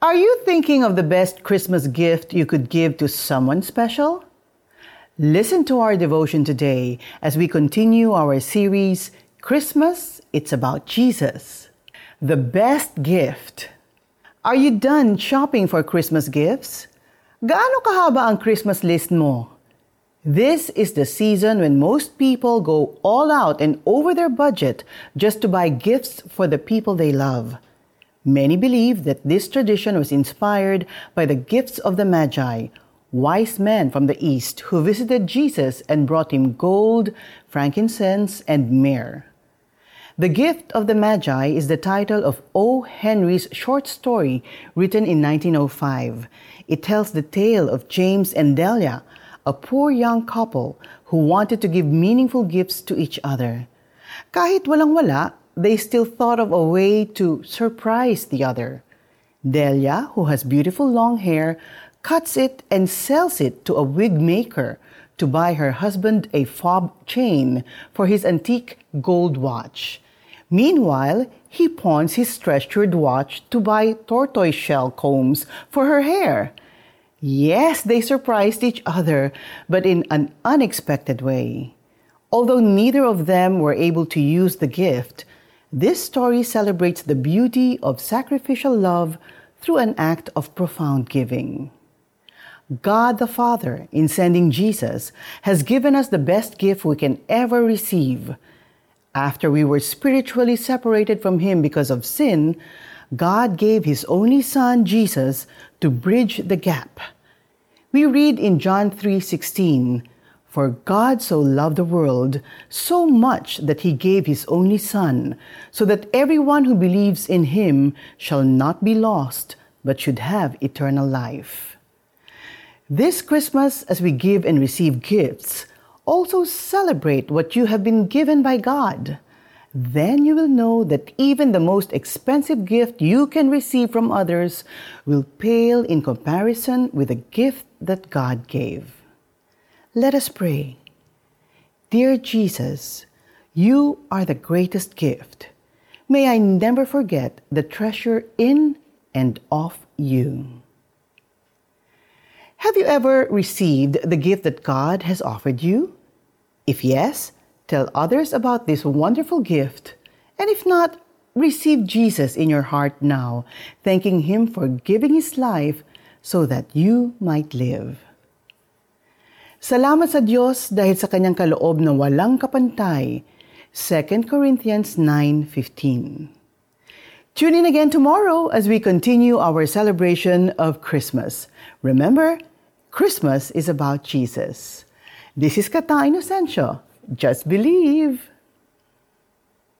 Are you thinking of the best Christmas gift you could give to someone special? Listen to our devotion today as we continue our series, Christmas, It's About Jesus. The best gift. Are you done shopping for Christmas gifts? Gaano kahaba ang Christmas list mo? This is the season when most people go all out and over their budget just to buy gifts for the people they love. Many believe that this tradition was inspired by the gifts of the Magi, wise men from the East who visited Jesus and brought him gold, frankincense, and myrrh. The Gift of the Magi is the title of O. Henry's short story written in 1905. It tells the tale of James and Delia, a poor young couple who wanted to give meaningful gifts to each other. Kahit walang-wala, they still thought of a way to surprise the other. Delia, who has beautiful long hair, cuts it and sells it to a wig maker to buy her husband a fob chain for his antique gold watch. Meanwhile, he pawns his treasured watch to buy tortoiseshell combs for her hair. Yes, they surprised each other, but in an unexpected way. Although neither of them were able to use the gift, this story celebrates the beauty of sacrificial love through an act of profound giving. God the Father, in sending Jesus, has given us the best gift we can ever receive. After we were spiritually separated from Him because of sin, God gave His only Son, Jesus, to bridge the gap. We read in John 3:16, for God so loved the world so much that he gave his only Son, so that everyone who believes in him shall not be lost, but should have eternal life. This Christmas, as we give and receive gifts, also celebrate what you have been given by God. Then you will know that even the most expensive gift you can receive from others will pale in comparison with the gift that God gave. Let us pray. Dear Jesus, you are the greatest gift. May I never forget the treasure in and of you. Have you ever received the gift that God has offered you? If yes, tell others about this wonderful gift. And if not, receive Jesus in your heart now, thanking Him for giving His life so that you might live. Salamat sa Diyos dahil sa kanyang kaloob na walang kapantay. 2 Corinthians 9:15. Tune in again tomorrow as we continue our celebration of Christmas. Remember, Christmas is about Jesus. This is Kata Inocencio. Just believe.